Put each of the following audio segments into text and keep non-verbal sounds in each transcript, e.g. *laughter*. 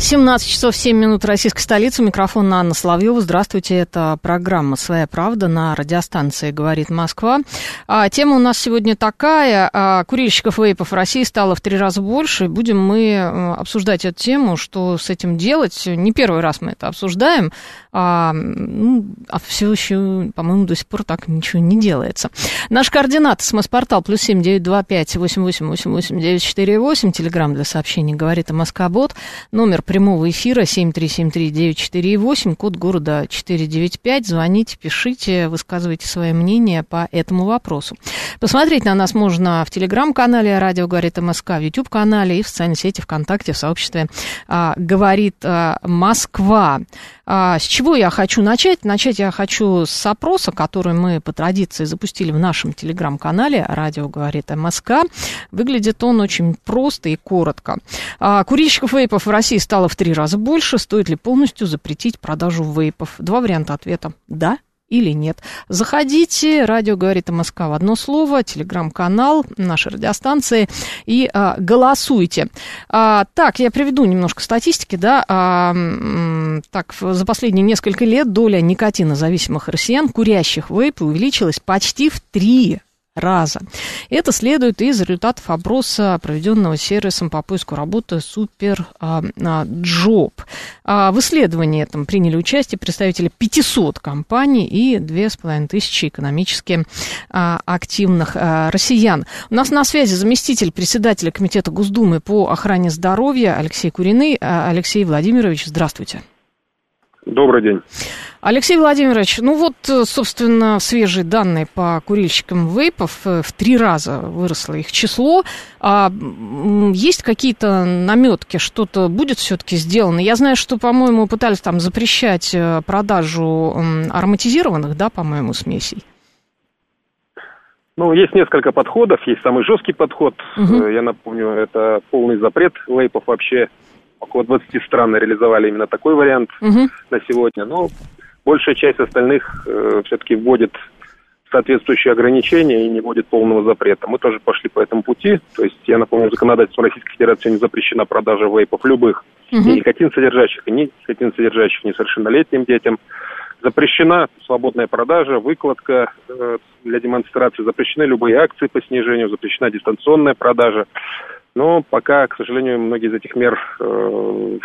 17 часов 7 минут российской столицы. Микрофон Анна Соловьева. Здравствуйте. Это программа «Своя правда» на радиостанции «Говорит Москва». А, тема у нас сегодня такая. А, курильщиков вейпов в России стало в три раза больше. Будем мы э, обсуждать эту тему, что с этим делать. Не первый раз мы это обсуждаем. А, ну, а все еще, по-моему, до сих пор так ничего не делается. Наш координат. СМС-портал плюс семь девять два пять восемь восемь восемь восемь девять четыре восемь. Телеграмм для сообщений «Говорит Москва-бот». Номер прямого эфира 7373948, код города 495. Звоните, пишите, высказывайте свое мнение по этому вопросу. Посмотреть на нас можно в телеграм-канале «Радио говорит МСК», в YouTube-канале и в социальной сети ВКонтакте в сообществе а, «Говорит а, Москва». А, с чего я хочу начать? Начать я хочу с опроса, который мы по традиции запустили в нашем телеграм-канале «Радио говорит МСК». Выглядит он очень просто и коротко. А, Курильщиков вейпов в России стало в три раза больше. Стоит ли полностью запретить продажу вейпов? Два варианта ответа – да или нет. Заходите, радио говорит МСК в одно слово, телеграм-канал нашей радиостанции и а, голосуйте. А, так, я приведу немножко статистики, да. А, так, за последние несколько лет доля никотинозависимых россиян, курящих вейпы, увеличилась почти в три раза. Это следует из результатов опроса, проведенного сервисом по поиску работы Супер а, а. А, В исследовании этом приняли участие представители 500 компаний и 2500 экономически активных россиян. У нас на связи заместитель председателя Комитета Госдумы по охране здоровья Алексей Куриный. Алексей Владимирович, здравствуйте. Добрый день. Алексей Владимирович, ну вот, э, собственно, свежие данные по курильщикам вейпов. э, В три раза выросло их число. А, есть какие-то наметки, что-то будет все-таки сделано? Я знаю, что, по-моему, пытались там запрещать э, продажу ароматизированных, да, по-моему, смесей. Ну, есть несколько подходов. Есть самый жесткий подход. Э, Я напомню, это полный запрет вейпов вообще. Около 20 стран реализовали именно такой вариант Мгм. на сегодня. Но большая часть остальных все-таки вводит соответствующие ограничения и не вводит полного запрета. Мы тоже пошли по этому пути. То есть, я напомню, законодательством Российской Федерации не запрещена продажа вейпов любых, Мгм. ни никотин содержащих, и ни никотин содержащих несовершеннолетним детям. Запрещена свободная продажа, выкладка э, для демонстрации, запрещены любые акции по снижению, запрещена дистанционная продажа. Но пока, к сожалению, многие из этих мер э,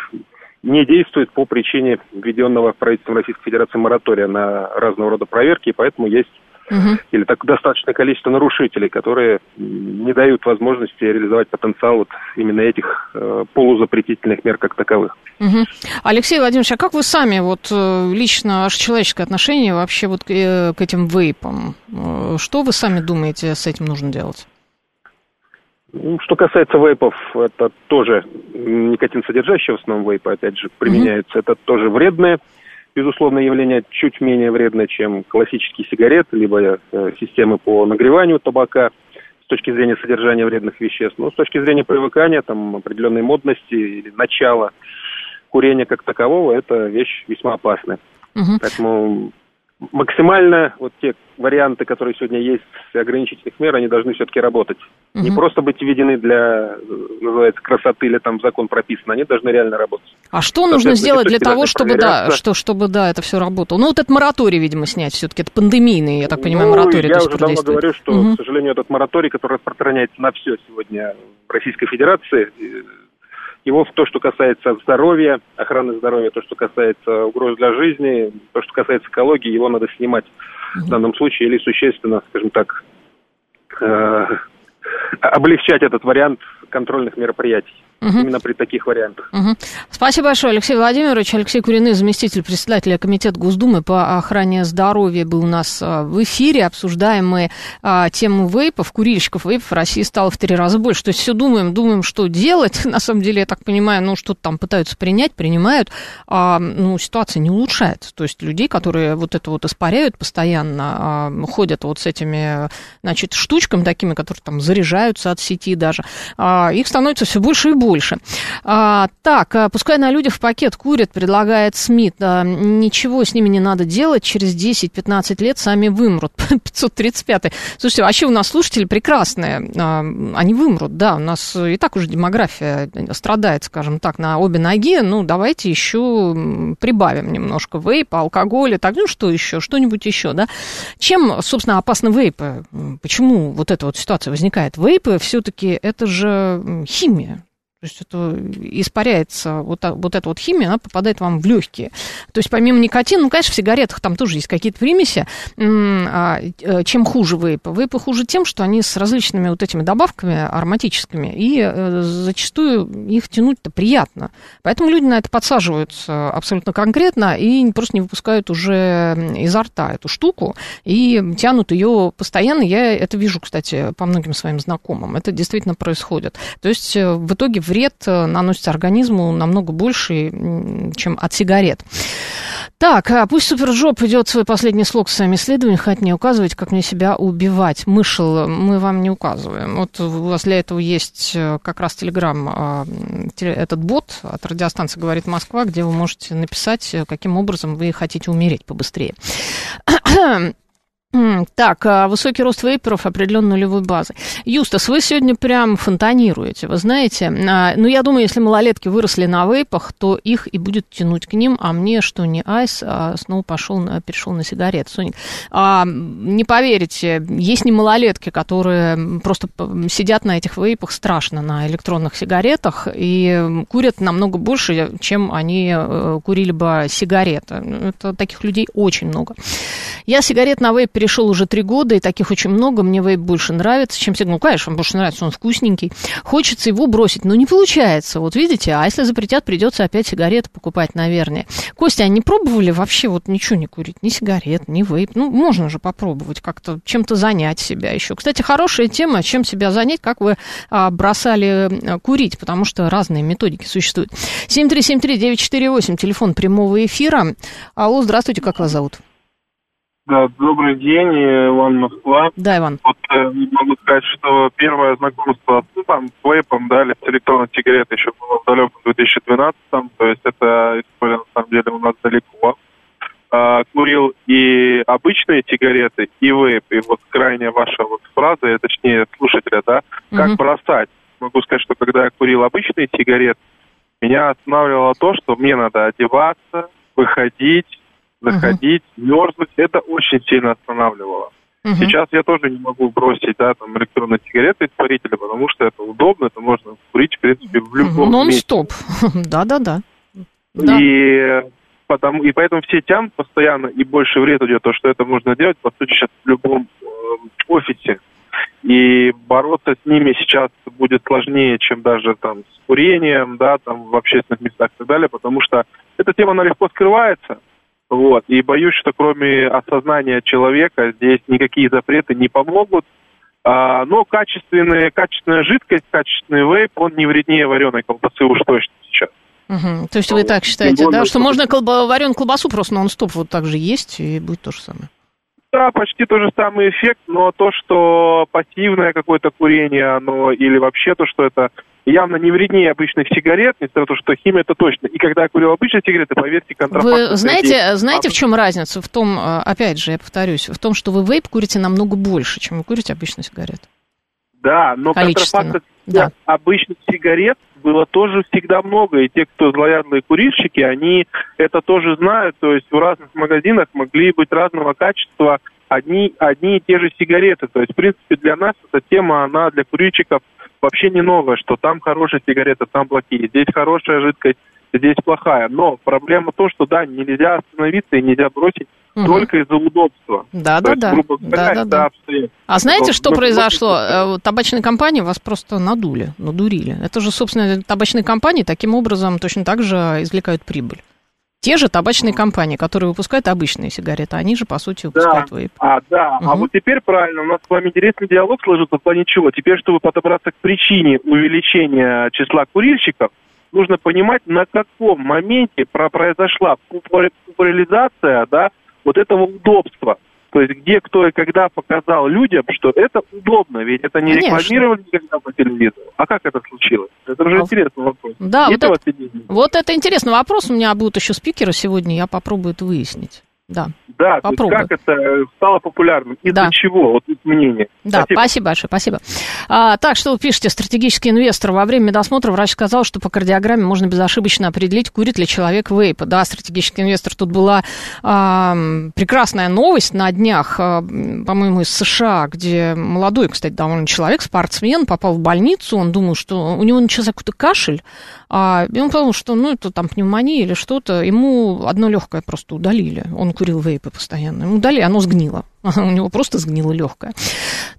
не действуют по причине введенного правительством Российской Федерации моратория на разного рода проверки, и поэтому есть Мгм. или так достаточное количество нарушителей, которые не дают возможности реализовать потенциал вот именно этих э, полузапретительных мер как таковых. Мгм. Алексей Владимирович, а как вы сами, вот э, лично ваше человеческое отношение вообще вот к, э, к этим вейпам? Э, Что вы сами думаете с этим нужно делать? Что касается вейпов, это тоже никотин содержащие в основном вейпы, опять же, применяются. Это тоже вредное, безусловно, явление, чуть менее вредное, чем классические сигареты, либо э, системы по нагреванию табака с точки зрения содержания вредных веществ. Но с точки зрения привыкания, там, определенной модности или начала курения как такового, это вещь весьма опасная. Мгм. Поэтому максимально вот те варианты, которые сегодня есть ограничительных мер, они должны все-таки работать. Не Мгм. просто быть введены для, называется, красоты или там закон прописан, они должны реально работать. А что нужно сделать для того, чтобы да, что, чтобы да, это все работало? Ну, вот этот мораторий, видимо, снять все-таки. Это пандемийный, я так понимаю, Ну, мораторий я уже давно говорю, что, Мгм. к сожалению, этот мораторий, который распространяется на все сегодня в Российской Федерации, его в то, что касается здоровья, охраны здоровья, то, что касается угроз для жизни, то, что касается экологии, его надо снимать в данном случае или существенно, скажем так, э, облегчать этот вариант контрольных мероприятий. Угу. именно при таких вариантах. Угу. Спасибо большое, Алексей Владимирович. Алексей Куриный, заместитель председателя Комитета Госдумы по охране здоровья, был у нас а, в эфире. Обсуждаем мы а, тему вейпов, курильщиков вейпов в России стало в три раза больше. То есть все думаем, думаем, что делать. *laughs* На самом деле, я так понимаю, ну, что-то там пытаются принять, принимают. А, ну, ситуация не улучшается. То есть людей, которые вот это вот испаряют постоянно, а, ходят вот с этими, значит, штучками такими, которые там заряжаются от сети даже, а, их становится все больше и больше. А, так, а, пускай на людях в пакет курят, предлагает СМИ. А, ничего с ними не надо делать, через 10-15 лет сами вымрут. *laughs* 535 Слушайте, вообще у нас слушатели прекрасные, а, они вымрут, да, у нас и так уже демография страдает, скажем так, на обе ноги, ну, давайте еще прибавим немножко вейпа, алкоголя, так, ну, что еще, что-нибудь еще, да. Чем, собственно, опасны вейпы? Почему вот эта вот ситуация возникает? Вейпы все-таки это же химия. То есть это испаряется, вот, вот эта вот химия, она попадает вам в легкие. То есть помимо никотина, ну, конечно, в сигаретах там тоже есть какие-то примеси. А, э, чем хуже вейпы? Вейпы хуже тем, что они с различными вот этими добавками ароматическими, и э, зачастую их тянуть-то приятно. Поэтому люди на это подсаживаются абсолютно конкретно и просто не выпускают уже изо рта эту штуку и тянут ее постоянно. Я это вижу, кстати, по многим своим знакомым. Это действительно происходит. То есть э, в итоге вред э, наносится организму намного больше, чем от сигарет. Так, а пусть Супержоп идет свой последний слог в своем исследовании, хоть не указывать, как мне себя убивать. Мышел мы вам не указываем. Вот у вас для этого есть э, как раз Телеграм, а, этот бот от радиостанции «Говорит Москва», где вы можете написать, э, каким образом вы хотите умереть побыстрее. Так, а высокий рост вейперов определенно нулевой базы. Юстас, вы сегодня прям фонтанируете, вы знаете. А, ну, я думаю, если малолетки выросли на вейпах, то их и будет тянуть к ним, а мне, что не айс, а снова пошел, на, перешел на сигарет. Соник, а, не поверите, есть не малолетки, которые просто сидят на этих вейпах страшно, на электронных сигаретах, и курят намного больше, чем они э, курили бы сигареты. Это таких людей очень много. Я сигарет на вейп перешел уже три года, и таких очень много. Мне вейп больше нравится, чем сигнал. Ну, конечно, он больше нравится, он вкусненький. Хочется его бросить, но не получается. Вот видите, а если запретят, придется опять сигареты покупать, наверное. Костя, а не пробовали вообще вот ничего не курить? Ни сигарет, ни вейп? Ну, можно же попробовать как-то чем-то занять себя еще. Кстати, хорошая тема, чем себя занять, как вы а, бросали курить, потому что разные методики существуют. 7373948, телефон прямого эфира. Алло, здравствуйте, как вас зовут? Да, добрый день, Иван Москва. Да, Иван. Вот э, могу сказать, что первое знакомство ну, там, с вейпом, да, или с электронной сигаретой еще было в далеком 2012 то есть это история, на самом деле, у нас далеко. А, курил и обычные сигареты, и вейп. И вот крайняя ваша вот фраза, точнее, слушателя, да, как угу. бросать. Могу сказать, что когда я курил обычные сигареты, меня останавливало то, что мне надо одеваться, выходить, заходить, uh-huh. мерзнуть, это очень сильно останавливало. Uh-huh. Сейчас я тоже не могу бросить, да, там, электронные сигареты испарители, потому что это удобно, это можно курить, в принципе, в любом Нон-стоп. *laughs* Да-да-да. И потому, и поэтому все тянут постоянно, и больше вред идет, то, что это можно делать, по сути, сейчас в любом э, офисе. И бороться с ними сейчас будет сложнее, чем даже там с курением, да, там в общественных местах и так далее, потому что эта тема, она легко скрывается, вот. И боюсь, что кроме осознания человека здесь никакие запреты не помогут. А, но качественная, качественная жидкость, качественный вейп, он не вреднее вареной колбасы уж точно сейчас. Угу. То есть вы так считаете, более, да, что можно колба, вареную колбасу просто нон-стоп вот так же есть, и будет то же самое? Да, почти тот же самый эффект, но то, что пассивное какое-то курение, оно или вообще то, что это явно не вреднее обычных сигарет, несмотря на то, что химия это точно. И когда я курил обычные сигареты, поверьте, контрафакт... Вы знаете, знаете, в чем разница? В том, э, опять же, я повторюсь, в том, что вы вейп курите намного больше, чем вы курите обычную сигарету. Да, но контрафакта да. обычных сигарет было тоже всегда много, и те, кто злоядные курильщики, они это тоже знают, то есть в разных магазинах могли быть разного качества одни, одни и те же сигареты, то есть, в принципе, для нас эта тема, она для курильщиков вообще не новое, что там хорошая сигарета, там плохие, здесь хорошая жидкость, здесь плохая. Но проблема в том, что да, нельзя остановиться и нельзя бросить угу. только из-за удобства. Да, да, да. грубо говоря, да, да, да. А знаете, что произошло? Э, табачные компании вас просто надули, надурили. Это же, собственно, табачные компании таким образом точно так же извлекают прибыль. Те же табачные компании, которые выпускают обычные сигареты, они же, по сути, выпускают да. вейп. А, да. Угу. А вот теперь правильно, у нас с вами интересный диалог сложился в плане чего. Теперь, чтобы подобраться к причине увеличения числа курильщиков, нужно понимать, на каком моменте произошла популяризация да, вот этого удобства. То есть где, кто и когда показал людям, что это удобно, ведь это не Конечно. рекламировали никогда по телевизору. А как это случилось? Это уже а... интересный вопрос. Да, вот это, вот это интересный вопрос. У меня будут еще спикеры сегодня, я попробую это выяснить. Да. Да, Попробуй. как это стало популярным? Из-за да. чего? Вот из мнения. Да, спасибо, спасибо большое, спасибо. А, так, что вы пишете, стратегический инвестор. Во время медосмотра врач сказал, что по кардиограмме можно безошибочно определить, курит ли человек вейп. Да, стратегический инвестор. Тут была а, прекрасная новость на днях, а, по-моему, из США, где молодой, кстати, довольно человек, спортсмен, попал в больницу. Он думал, что у него начался какой-то кашель. А, он подумал, что ну это там пневмония или что-то. Ему одно легкое просто удалили. Он курил вейпы постоянно. Ему удалили, оно сгнило. *laughs* у него просто сгнило легкое.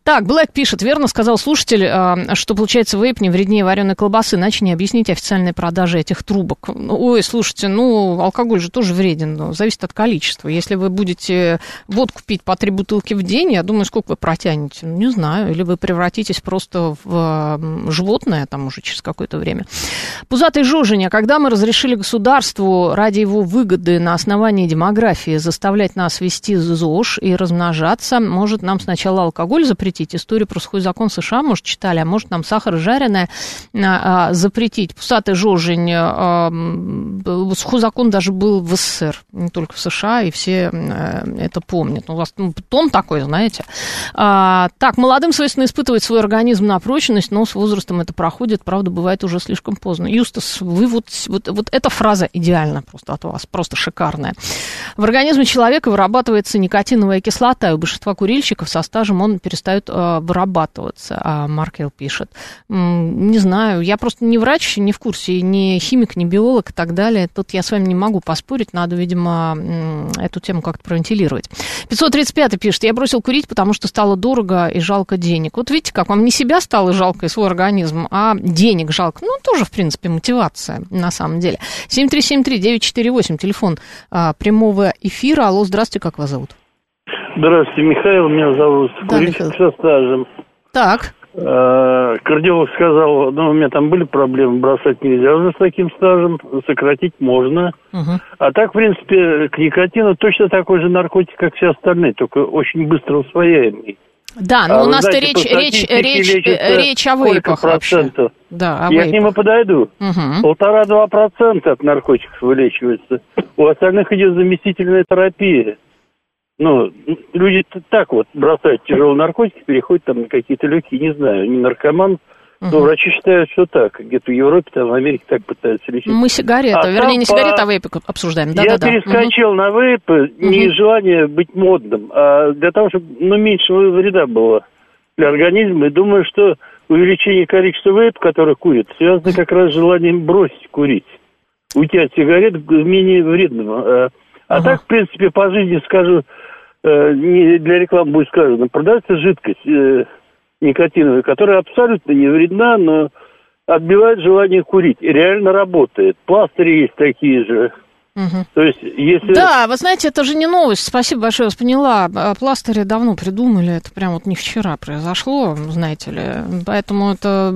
Так, Блэк пишет, верно сказал слушатель, а, что, получается, вейп не вреднее вареной колбасы, иначе не объяснить официальные продажи этих трубок. Ой, слушайте, ну, алкоголь же тоже вреден, но зависит от количества. Если вы будете водку пить по три бутылки в день, я думаю, сколько вы протянете? Ну, не знаю, или вы превратитесь просто в животное там уже через какое-то время. Пузатый Жожиня, когда мы разрешили государству ради его выгоды на основании демографии заставлять нас вести ЗОЖ и размножаться, может нам сначала алкоголь запретить. Историю про сухой закон США, может, читали, а может, нам сахар жареное а, а, запретить. Пусатый жожень, а, сухой закон даже был в СССР, не только в США, и все а, это помнят. Ну, у вас ну, тон такой, знаете. А, так, молодым, свойственно, испытывать свой организм на прочность, но с возрастом это проходит, правда, бывает уже слишком поздно. Юстас, вы вот, вот, вот эта фраза идеальна просто от вас, просто шикарная. В организме человека вырабатывается никотиновая кислота, и у большинства курильщиков со стажем он перестает э, вырабатываться, а Маркел пишет. Не знаю, я просто не врач, не в курсе, не химик, не биолог и так далее. Тут я с вами не могу поспорить, надо, видимо, эту тему как-то провентилировать. 535 пишет, я бросил курить, потому что стало дорого и жалко денег. Вот видите, как вам не себя стало жалко и свой организм, а денег жалко. Ну, тоже, в принципе, мотивация, на самом деле. 7373948, телефон а, прямого эфира. Алло, здравствуйте, как вас зовут? Здравствуйте, Михаил, меня зовут. Да, Курильщик со стажем. Так. А, кардиолог сказал, ну, у меня там были проблемы, бросать нельзя уже с таким стажем, сократить можно. Угу. А так, в принципе, к никотину точно такой же наркотик, как все остальные, только очень быстро усвояемый. Да, но а у нас знаете, речь, речь, речь, речь о вейпах процентов? Да, о Я вейпах. к нему подойду. Угу. Полтора-два процента от наркотиков вылечивается. У остальных идет заместительная терапия. Ну, люди так вот бросают тяжелые наркотики, переходят там на какие-то легкие, не знаю, не наркоман, Угу. Но врачи считают, что так. Где-то в Европе, там в Америке так пытаются лечить. Мы сигареты, а вернее, не сигареты, а вейпы обсуждаем. Да, я да, перескочил угу. на вейпы не из желания быть модным, а для того, чтобы ну, меньше вреда было для организма. И думаю, что увеличение количества вейп, которые курят, связано как раз с желанием бросить курить. Уйти от сигарет менее вредным. А, а так, в принципе, по жизни скажу, не для рекламы будет сказано, продается жидкость э, никотиновая, которая абсолютно не вредна, но отбивает желание курить. И реально работает. Пластыри есть такие же. Угу. То есть, если... Да, вы знаете, это же не новость. Спасибо большое, я вас поняла. Пластыри давно придумали, это прям вот не вчера произошло, знаете ли. Поэтому это...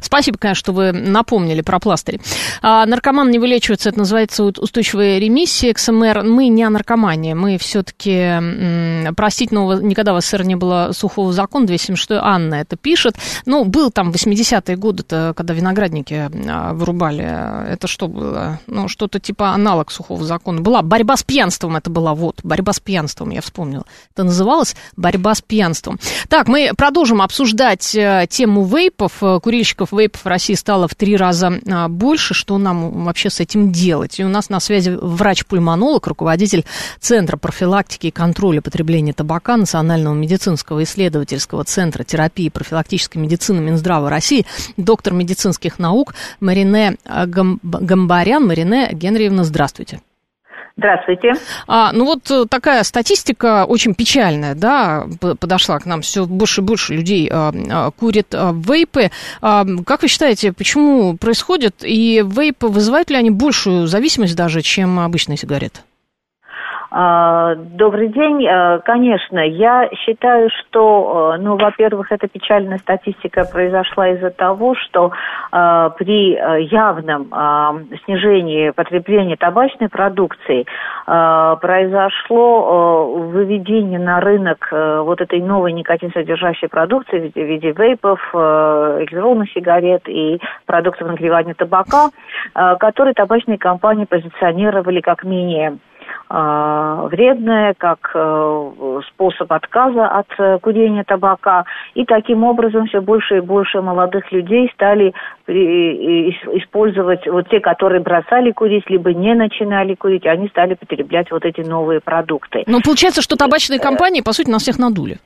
Спасибо, конечно, что вы напомнили про пластыри. А, наркоман не вылечивается, это называется устойчивая ремиссия, КСМР. Мы не о наркомании, мы все-таки... Простить, но никогда в СССР не было сухого закона, 276 Анна это пишет. Ну, был там 80-е годы, когда виноградники а, вырубали. Это что было? Ну, что-то типа аналог как сухого закона. Была борьба с пьянством, это была вот, борьба с пьянством, я вспомнила. Это называлось борьба с пьянством. Так, мы продолжим обсуждать э, тему вейпов. Э, курильщиков вейпов в России стало в три раза а, больше. Что нам вообще с этим делать? И у нас на связи врач-пульмонолог, руководитель Центра профилактики и контроля потребления табака Национального медицинского исследовательского центра терапии и профилактической медицины Минздрава России, доктор медицинских наук Марине Гамбарян. Марине Генриевна, здравствуйте. Здравствуйте. А, ну вот э, такая статистика очень печальная, да, подошла к нам. Все больше и больше людей а, а, курят а, вейпы. А, как вы считаете, почему происходит? И вейпы вызывают ли они большую зависимость даже, чем обычные сигареты? А, добрый день. А, конечно, я считаю, что, а, ну, во-первых, эта печальная статистика произошла из-за того, что при явном снижении потребления табачной продукции произошло выведение на рынок вот этой новой никотин-содержащей продукции в виде вейпов, электронных сигарет и продуктов нагревания табака, которые табачные компании позиционировали как менее вредное, как э, способ отказа от э, курения табака. И таким образом все больше и больше молодых людей стали использовать, вот те, которые бросали курить, либо не начинали курить, они стали потреблять вот эти новые продукты. Но получается, что табачные компании, по сути, нас всех надули.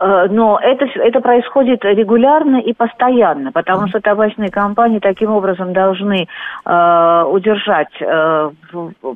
Э, но это, это происходит регулярно и постоянно, потому что табачные компании таким образом должны э, удержать э,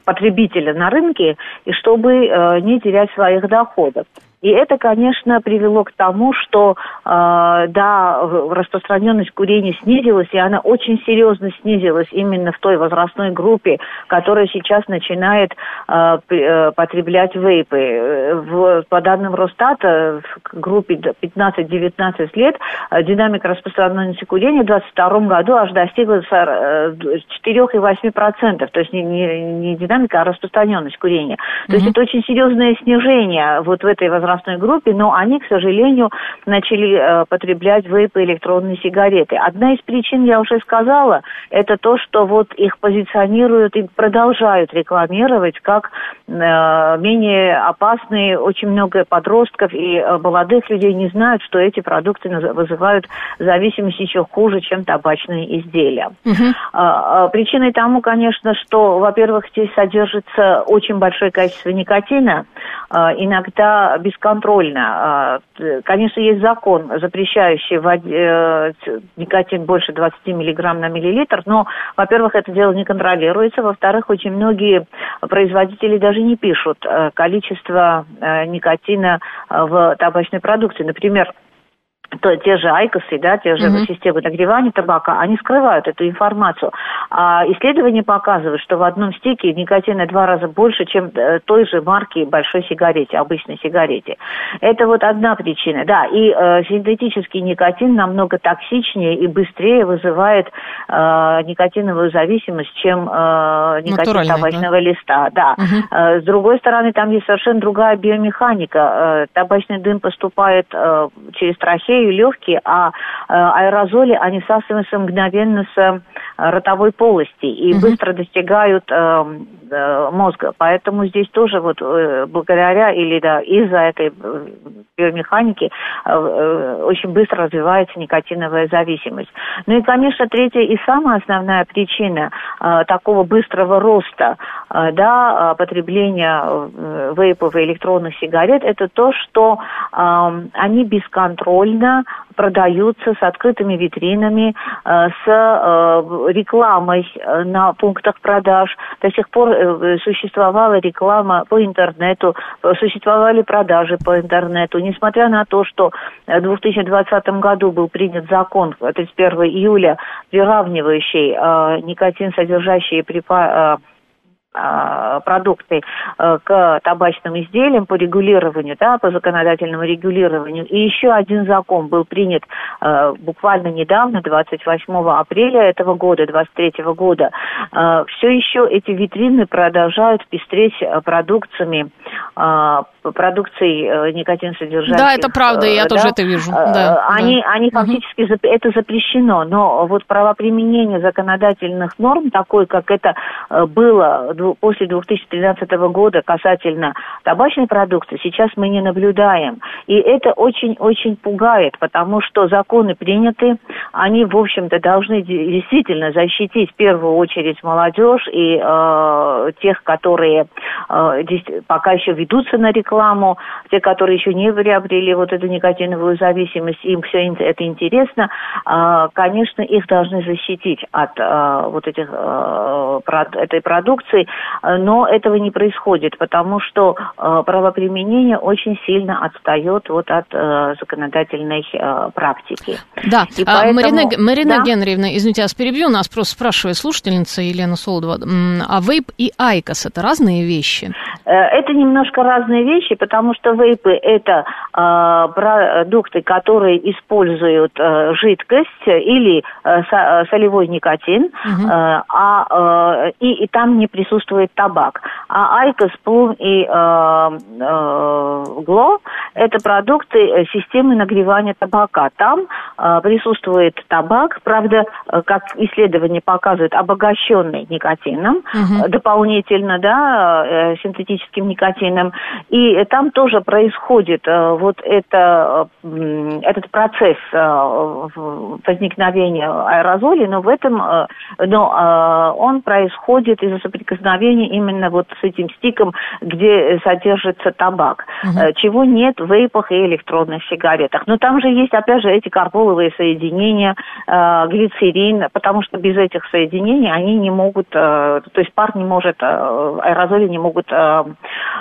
потребителя на рынке, и чтобы э, не терять своих доходов. И это, конечно, привело к тому, что, э, да, распространенность курения снизилась, и она очень серьезно снизилась именно в той возрастной группе, которая сейчас начинает э, э потреблять вейпы. Э, в, по данным Росстата, в группе 15-19 лет э, динамика распространенности курения в 2022 году аж достигла 4,8%. То есть не, не, не динамика, а распространенность курения. То mm-hmm. есть это очень серьезное снижение вот в этой возрастной возрастной группе, но они, к сожалению, начали э, потреблять вейпы электронные сигареты. Одна из причин, я уже сказала, это то, что вот их позиционируют и продолжают рекламировать как э, менее опасные. Очень много подростков и э, молодых людей не знают, что эти продукты вызывают зависимость еще хуже, чем табачные изделия. Угу. Причиной тому, конечно, что, во-первых, здесь содержится очень большое количество никотина, а, иногда без бесконтрольно. А, конечно, есть закон, запрещающий э, никотин больше 20 миллиграмм на миллилитр, но, во-первых, это дело не контролируется, во-вторых, очень многие производители даже не пишут э, количество э, никотина в табачной продукции. Например, то те же айкосы, да, те же mm-hmm. системы нагревания табака, они скрывают эту информацию. А исследования показывают, что в одном стике никотина два раза больше, чем э, той же марки большой сигарете, обычной сигарете. Это вот одна причина, да. И э, синтетический никотин намного токсичнее и быстрее вызывает э, никотиновую зависимость, чем э, никотин табачного да? листа, да. Угу. Э, с другой стороны, там есть совершенно другая биомеханика. Э, табачный дым поступает э, через трахею шею, легкие, а э, аэрозоли, они всасываются мгновенно с э, ротовой полости и угу. быстро достигают э, мозга. Поэтому здесь тоже вот благодаря или да, из-за этой биомеханики очень быстро развивается никотиновая зависимость. Ну и, конечно, третья и самая основная причина такого быстрого роста да, потребления вейпов и электронных сигарет, это то, что они бесконтрольно продаются с открытыми витринами, э, с э, рекламой э, на пунктах продаж. До сих пор существовала реклама по интернету, существовали продажи по интернету. Несмотря на то, что в 2020 году был принят закон 31 июля, приравнивающий никотин содержащие препараты продукты э, к табачным изделиям по регулированию, да, по законодательному регулированию. И еще один закон был принят э, буквально недавно, 28 апреля этого года, 23 года. Э, все еще эти витрины продолжают пестреть продукциями продукцией никотин содержащих. Да, это правда, я да, тоже это вижу. Да, они, да. они фактически угу. это запрещено, но вот правоприменение законодательных норм, такой, как это было после 2013 года касательно табачной продукции, сейчас мы не наблюдаем. И это очень-очень пугает, потому что законы приняты, они, в общем-то, должны действительно защитить в первую очередь молодежь и э, тех, которые э, пока еще ведутся на рекламу, те, которые еще не приобрели вот эту никотиновую зависимость, им все это интересно, э, конечно, их должны защитить от э, вот этих, э, этой продукции, но этого не происходит, потому что э, правоприменение очень сильно отстает вот от э, законодательной э, практики. Да, и а, поэтому... Марина, Марина да? Генриевна, извините, я вас перебью, нас просто спрашивает слушательница Елена Солодова, а вейп и IQOS это разные вещи? Это немножко разные вещи, потому что вейпы это э, продукты, которые используют э, жидкость или э, солевой никотин, угу. э, а, э, и, и там не присутствует табак. А IQOS, Ploom и э, э, glo это продукты э, системы нагревания табака. Там э, присутствует табак, правда, э, как исследование показывает, обогащенный никотином, угу. дополнительно, да, э, синтетическим никотином. И там тоже происходит э, вот это, э, этот процесс э, возникновения аэрозолей, но в этом, но он происходит из-за соприкосновения именно вот с этим стиком, где содержится табак, угу. чего нет в вейпах и электронных сигаретах. Но там же есть, опять же, эти карболовые соединения, э, глицерин, потому что без этих соединений они не могут, э, то есть пар не может, э, аэрозоли не могут э,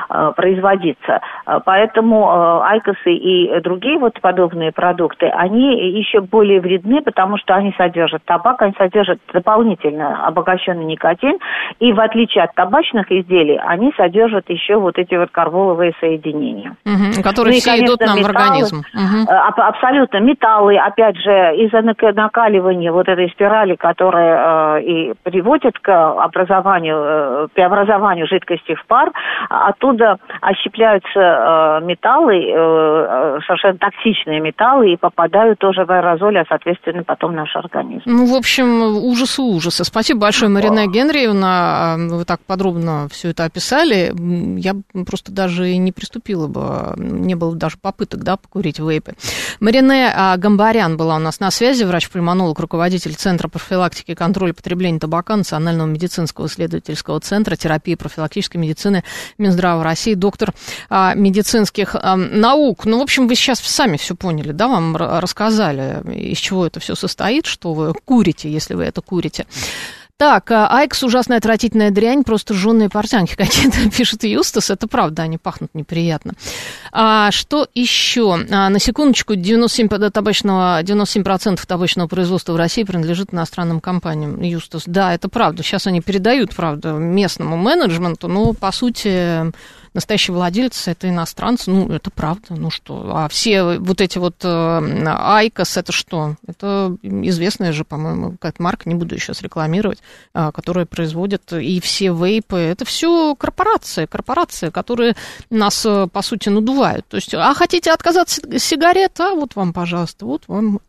э, производиться. Поэтому э, айкосы и другие вот подобные продукты, они еще более вредны, потому что они содержат табак, они содержат дополнительно обогащенный никотин, и в отличие от табачных изделий, они содержат еще вот эти вот карболовые соединения. Угу, которые ну, все конечно, идут нам металлы, в организм. Угу. Абсолютно. Металлы, опять же, из-за накаливания вот этой спирали, которая э, и приводит к образованию, э, преобразованию жидкости в пар, оттуда ощепляются э, металлы, э, э, совершенно токсичные металлы, и попадают тоже в аэрозоль, а, соответственно, потом в наш организм. Ну, в общем, ужасы ужасы. Спасибо большое, Марина Генриевна. Вы так подробно все это описали. Я просто даже не приступила бы, не было даже попыток, да, покурить вейпы. Марине а, Гамбарян была у нас на связи, врач-пульмонолог, руководитель Центра профилактики и контроля потребления табака Национального медицинского исследовательского центра терапии профилактической медицины Минздрава России, доктор а, медицинских а, наук. Ну, в общем, вы сейчас сами все поняли, да, вам рассказали, из чего это все состоит, что вы курите, если вы это курите. Так, а, IQOS ужасная отвратительная дрянь, просто жженые портянки *laughs* какие-то, пишет Юстас. Это правда, они пахнут неприятно. А, что еще? А, на секундочку, 97%, табачного, 97% табачного производства в России принадлежит иностранным компаниям. Юстас, да, это правда. Сейчас они передают, правда, местному менеджменту, но, по сути, настоящий владелец это иностранцы, ну, это правда, ну что, а все вот эти вот э, IQOS, это что? Это известная же, по-моему, какая-то марка, не буду сейчас рекламировать, э, которая производит, и все вейпы, это все корпорации, корпорации, которые нас, э, по сути, надувают. То есть, а хотите отказаться от сигарет, а вот вам, пожалуйста, вот вам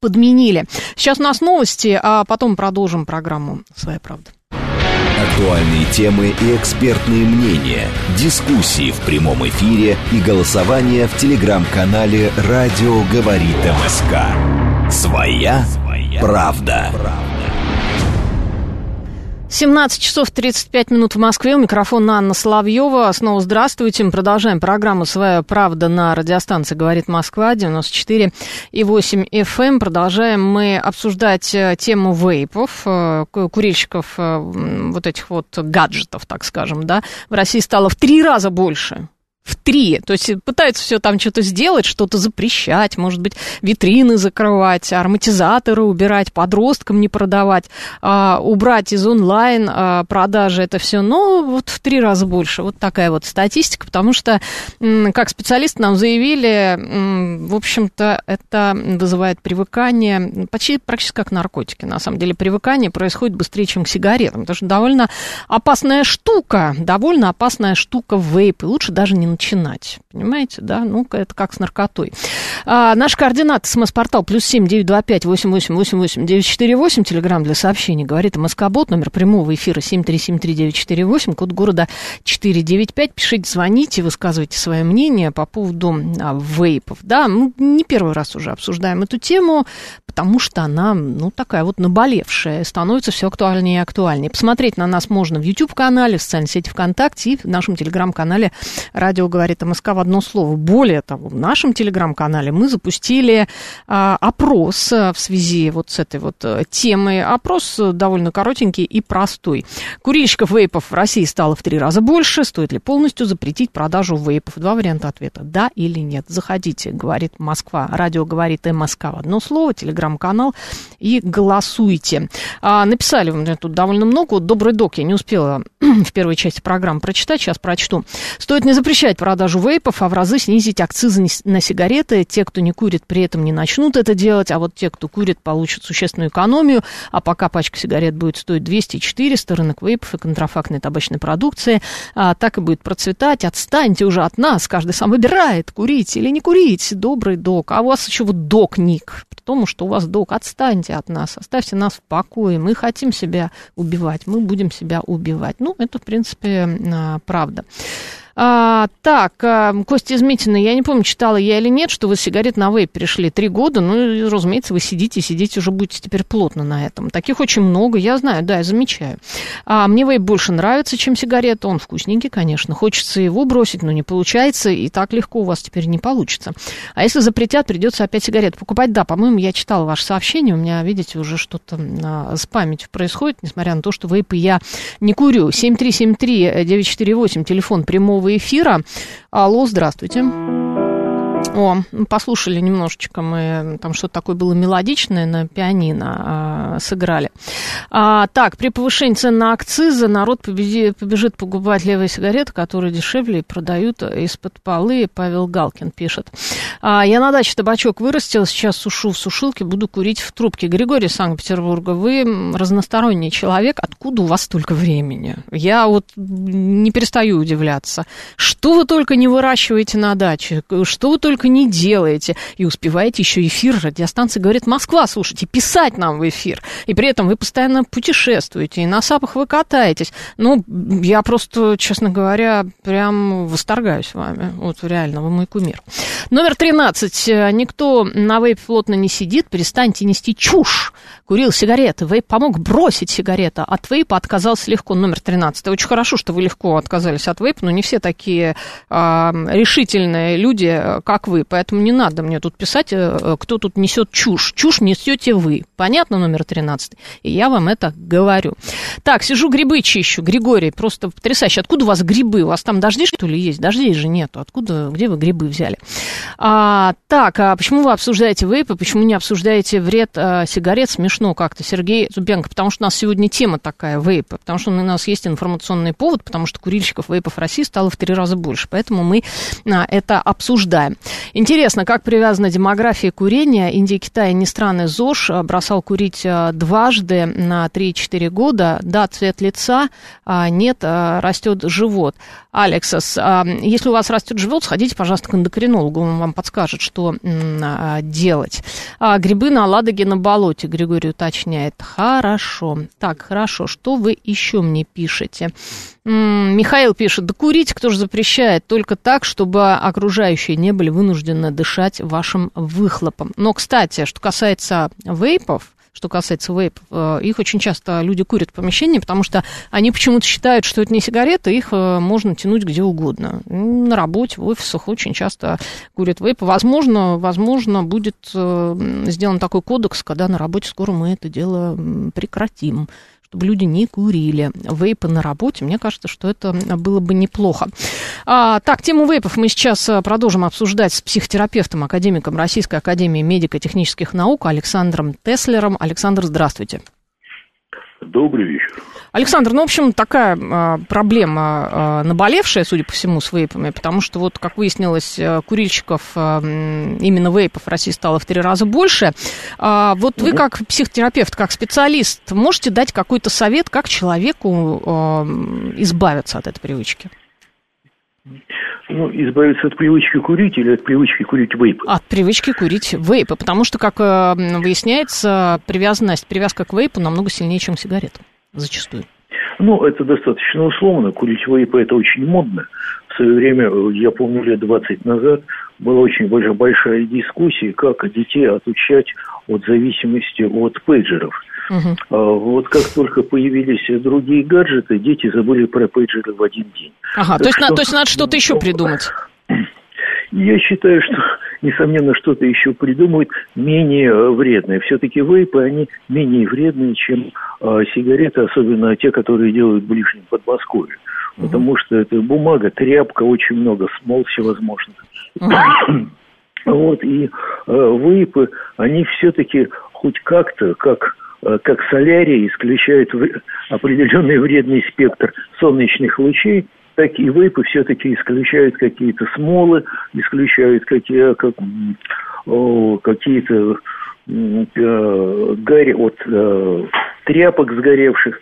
подменили. Сейчас у нас новости, а потом продолжим программу «Своя правда». Актуальные темы и экспертные мнения, дискуссии в прямом эфире и голосование в телеграм-канале «Радио говорит МСК». Своя, Своя правда. правда. 17 часов 35 минут в Москве. У микрофона Анна Соловьева. Снова здравствуйте. Мы продолжаем программу «Своя правда» на радиостанции «Говорит Москва» 94 и 8 FM. Эм. Продолжаем мы обсуждать э, тему вейпов, э, курильщиков э, вот этих вот гаджетов, так скажем, да. В России стало в три раза больше в три. То есть пытаются все там что-то сделать, что-то запрещать, может быть, витрины закрывать, ароматизаторы убирать, подросткам не продавать, а, убрать из онлайн а, продажи это все. Но вот в три раза больше. Вот такая вот статистика, потому что, как специалисты нам заявили, в общем-то, это вызывает привыкание, почти практически как наркотики, на самом деле. Привыкание происходит быстрее, чем к сигаретам. Потому что довольно опасная штука, довольно опасная штука в вейпе. Лучше даже не начинать. Понимаете, да? Ну, это как с наркотой. А, наш координат, смс-портал, плюс семь девять два пять восемь восемь восемь восемь девять четыре восемь, телеграмм для сообщений, говорит Москобот, номер прямого эфира семь три семь три девять четыре восемь, код города четыре девять пять, пишите, звоните, высказывайте свое мнение по поводу а, вейпов, да, мы не первый раз уже обсуждаем эту тему, потому что она, ну, такая вот наболевшая, становится все актуальнее и актуальнее. Посмотреть на нас можно в YouTube-канале, в социальной сети ВКонтакте и в нашем телеграм-канале «Радио говорит МСК» в одно слово. Более того, в нашем телеграм-канале мы запустили а, опрос а, в связи вот с этой вот а, темой. Опрос довольно коротенький и простой. Курильщиков вейпов в России стало в три раза больше. Стоит ли полностью запретить продажу вейпов? Два варианта ответа. Да или нет. Заходите, говорит Москва. Радио говорит МСК в одно слово. Телеграм-канал. И голосуйте. А, написали вы мне тут довольно много. Вот добрый док, я не успела *clears throat* в первой части программы прочитать, сейчас прочту. Стоит не запрещать продажу вейпов, а в разы снизить акцизы на сигареты. Те, кто не курит, при этом не начнут это делать, а вот те, кто курит, получат существенную экономию. А пока пачка сигарет будет стоить 200-400, рынок вейпов и контрафактной табачной продукции а, так и будет процветать. Отстаньте уже от нас, каждый сам выбирает, курить или не курить. Добрый док. А у вас еще вот док-ник, при том, что у вас док. Отстаньте от нас, оставьте нас в покое. Мы хотим себя убивать, мы будем себя убивать. Ну, это, в принципе, а, правда. А, так, Костя Измитина, я не помню, читала я или нет, что вы сигарет на вейп перешли три года. Ну, разумеется, вы сидите, сидите, уже будете теперь плотно на этом. Таких очень много, я знаю, да, я замечаю. А мне вейп больше нравится, чем сигарета. Он вкусненький, конечно. Хочется его бросить, но не получается, и так легко у вас теперь не получится. А если запретят, придется опять сигарет покупать. Да, по-моему, я читала ваше сообщение, у меня, видите, уже что-то а, с памятью происходит, несмотря на то, что вейпы я не курю. 7373-948, телефон прямого прямого эфира. Алло, здравствуйте. О, послушали немножечко мы, там что-то такое было мелодичное на пианино э, сыграли. А, так, при повышении цен на акцизы народ победи, побежит покупать левые сигареты, которые дешевле и продают из-под полы. Павел Галкин пишет. А, я на даче табачок вырастил, сейчас сушу в сушилке, буду курить в трубке. Григорий Санкт-Петербурга, вы разносторонний человек, откуда у вас столько времени? Я вот не перестаю удивляться. Что вы только не выращиваете на даче, что вы только не делаете, и успеваете еще эфир радиостанции «Говорит Москва» слушайте, писать нам в эфир, и при этом вы постоянно путешествуете, и на сапах вы катаетесь. Ну, я просто, честно говоря, прям восторгаюсь вами. Вот реально, вы мой кумир. Номер 13. Никто на вейп плотно не сидит, перестаньте нести чушь. Курил сигареты, вейп помог бросить сигареты, от вейпа отказался легко. Номер 13. Очень хорошо, что вы легко отказались от вейпа, но не все такие э, решительные люди, как вы. Поэтому не надо мне тут писать, э, кто тут несет чушь. Чушь несете вы. Понятно, номер 13? И я вам это говорю. Так, сижу, грибы чищу. Григорий, просто потрясающе. Откуда у вас грибы? У вас там дожди, что ли, есть? Дождей же нету. Откуда, где вы грибы взяли? А, так, а почему вы обсуждаете вейпы? Почему не обсуждаете вред а, сигарет? Смешно как-то, Сергей Зубенко. Потому что у нас сегодня тема такая, вейпы. Потому что у нас есть информационный повод, потому что курильщиков вейпов в России стало в три раза больше. Поэтому мы а, это обсуждаем. Интересно, как привязана демография курения. Индия, Китай, не страны ЗОЖ а, бросал курить а, дважды на 3-4 года. Да, цвет лица, а, нет, а, растет живот. Алексас, а, если у вас растет живот, сходите, пожалуйста, к эндокринологу, он вам подскажет, что а, делать. Грибы на Ладоге на болоте, Григорий уточняет. Хорошо. Так, хорошо. Что вы еще мне пишете? Михаил пишет, да курить кто же запрещает, только так, чтобы окружающие не были вынуждены дышать вашим выхлопом. Но, кстати, что касается вейпов, что касается вейпов, э, их очень часто люди курят в помещении, потому что они почему-то считают, что это не сигареты, их э, можно тянуть где угодно. На работе, в офисах очень часто курят вейпы. Возможно, возможно, будет э, сделан такой кодекс, когда на работе скоро мы это дело прекратим чтобы люди не курили вейпы на работе. Мне кажется, что это было бы неплохо. А, так, тему вейпов мы сейчас а, продолжим обсуждать с психотерапевтом, академиком Российской Академии медико-технических наук Александром Теслером. Александр, здравствуйте. Добрый вечер. Александр, ну, в общем, такая а, проблема а, наболевшая, судя по всему, с вейпами, потому что, вот, как выяснилось, а, курильщиков а, именно вейпов в России стало в три раза больше. А, вот вы как психотерапевт, как специалист, можете дать какой-то совет, как человеку а, избавиться от этой привычки? Ну, избавиться от привычки курить или от привычки курить вейпы? От привычки курить вейпы, потому что, как э, выясняется, привязанность, привязка к вейпу намного сильнее, чем к сигаретам, зачастую. Ну, это достаточно условно. Курить вейпы – это очень модно. В свое время, э, я помню, лет 20 назад была очень большая дискуссия, как детей отучать от зависимости от пейджеров – Угу. Вот как только появились другие гаджеты, дети забыли про пейджеры в один день. Ага, то есть, что... на, то есть надо что-то еще придумать? Я считаю, что, несомненно, что-то еще придумают менее вредное. Все-таки вейпы, они менее вредные, чем э, сигареты, особенно те, которые делают в ближнем Подмосковье. Угу. Потому что это бумага, тряпка, очень много смол всевозможных. Угу. Вот, и э, вейпы, они все-таки хоть как-то, как Э, как солярий исключает определенный вредный спектр солнечных лучей, так и вейпы все-таки исключают какие-то смолы, исключают какие, как, какие-то э, гарь от э, тряпок сгоревших.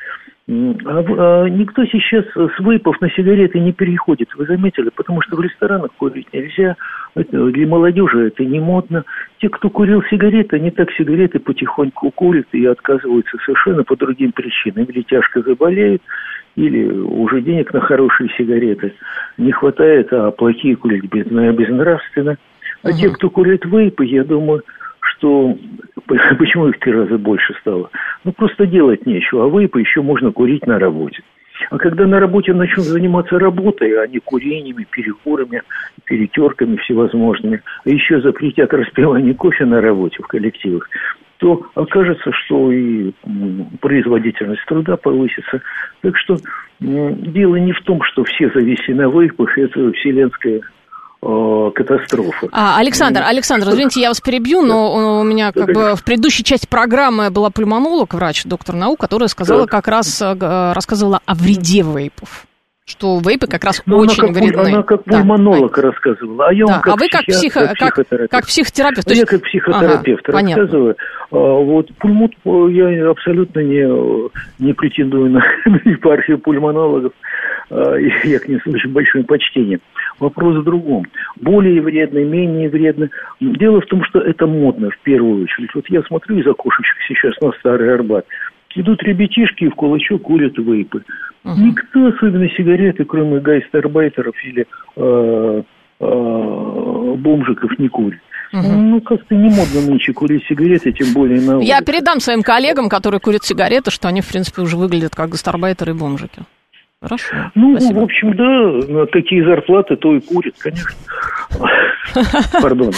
А, а никто сейчас с вейпов на сигареты не переходит, вы заметили, потому что в ресторанах курить нельзя, для молодежи это не модно. Те, кто курил сигареты, они так сигареты потихоньку курят и отказываются совершенно по другим причинам. Или тяжко заболеют, или уже денег на хорошие сигареты не хватает, а плохие курить безнравственно. А угу. те, кто курит вейпы, я думаю, что *laughs* почему их три раза больше стало? Ну, просто делать нечего, а вейпы еще можно курить на работе. А когда на работе начнут заниматься работой, а не курениями, перекурами, перетерками всевозможными, а еще запретят распивание кофе на работе в коллективах, то окажется, что и производительность труда повысится. Так что дело не в том, что все зависели на вейпах, это вселенская Э, катастрофа. А, Александр, Александр, извините, я вас перебью, но у меня как бы в предыдущей части программы была пульмонолог, врач, доктор наук, которая сказала как раз, э, рассказывала о вреде вейпов что вейпы как раз Но ну, очень она как, вредны. Она как пульмонолог да. рассказывала, а я да. вам как А вы как, психо, как, как психотерапевт? То есть... Я как психотерапевт ага, рассказываю. А, вот пульмут я абсолютно не, не претендую на, *laughs* на епархию пульмонологов. А, я к ним с очень большим почтением. Вопрос в другом. Более вредно, менее вредно. Дело в том, что это модно в первую очередь. Вот я смотрю из окошечек сейчас на Старый Арбат. Идут ребятишки и в кулачок курят вейпы. Uh-huh. Никто, особенно сигареты, кроме гайстарбайтеров или э, э, бомжиков, не курит. Угу. Ну, как-то не модно нынче курить сигареты, тем более на улице. Я передам своим коллегам, которые курят сигареты, что они, в принципе, уже выглядят как гастарбайтеры и бомжики. Хорошо. Ну, Спасибо. в общем, да, такие зарплаты, то и курят, конечно. *laughs* Пардон.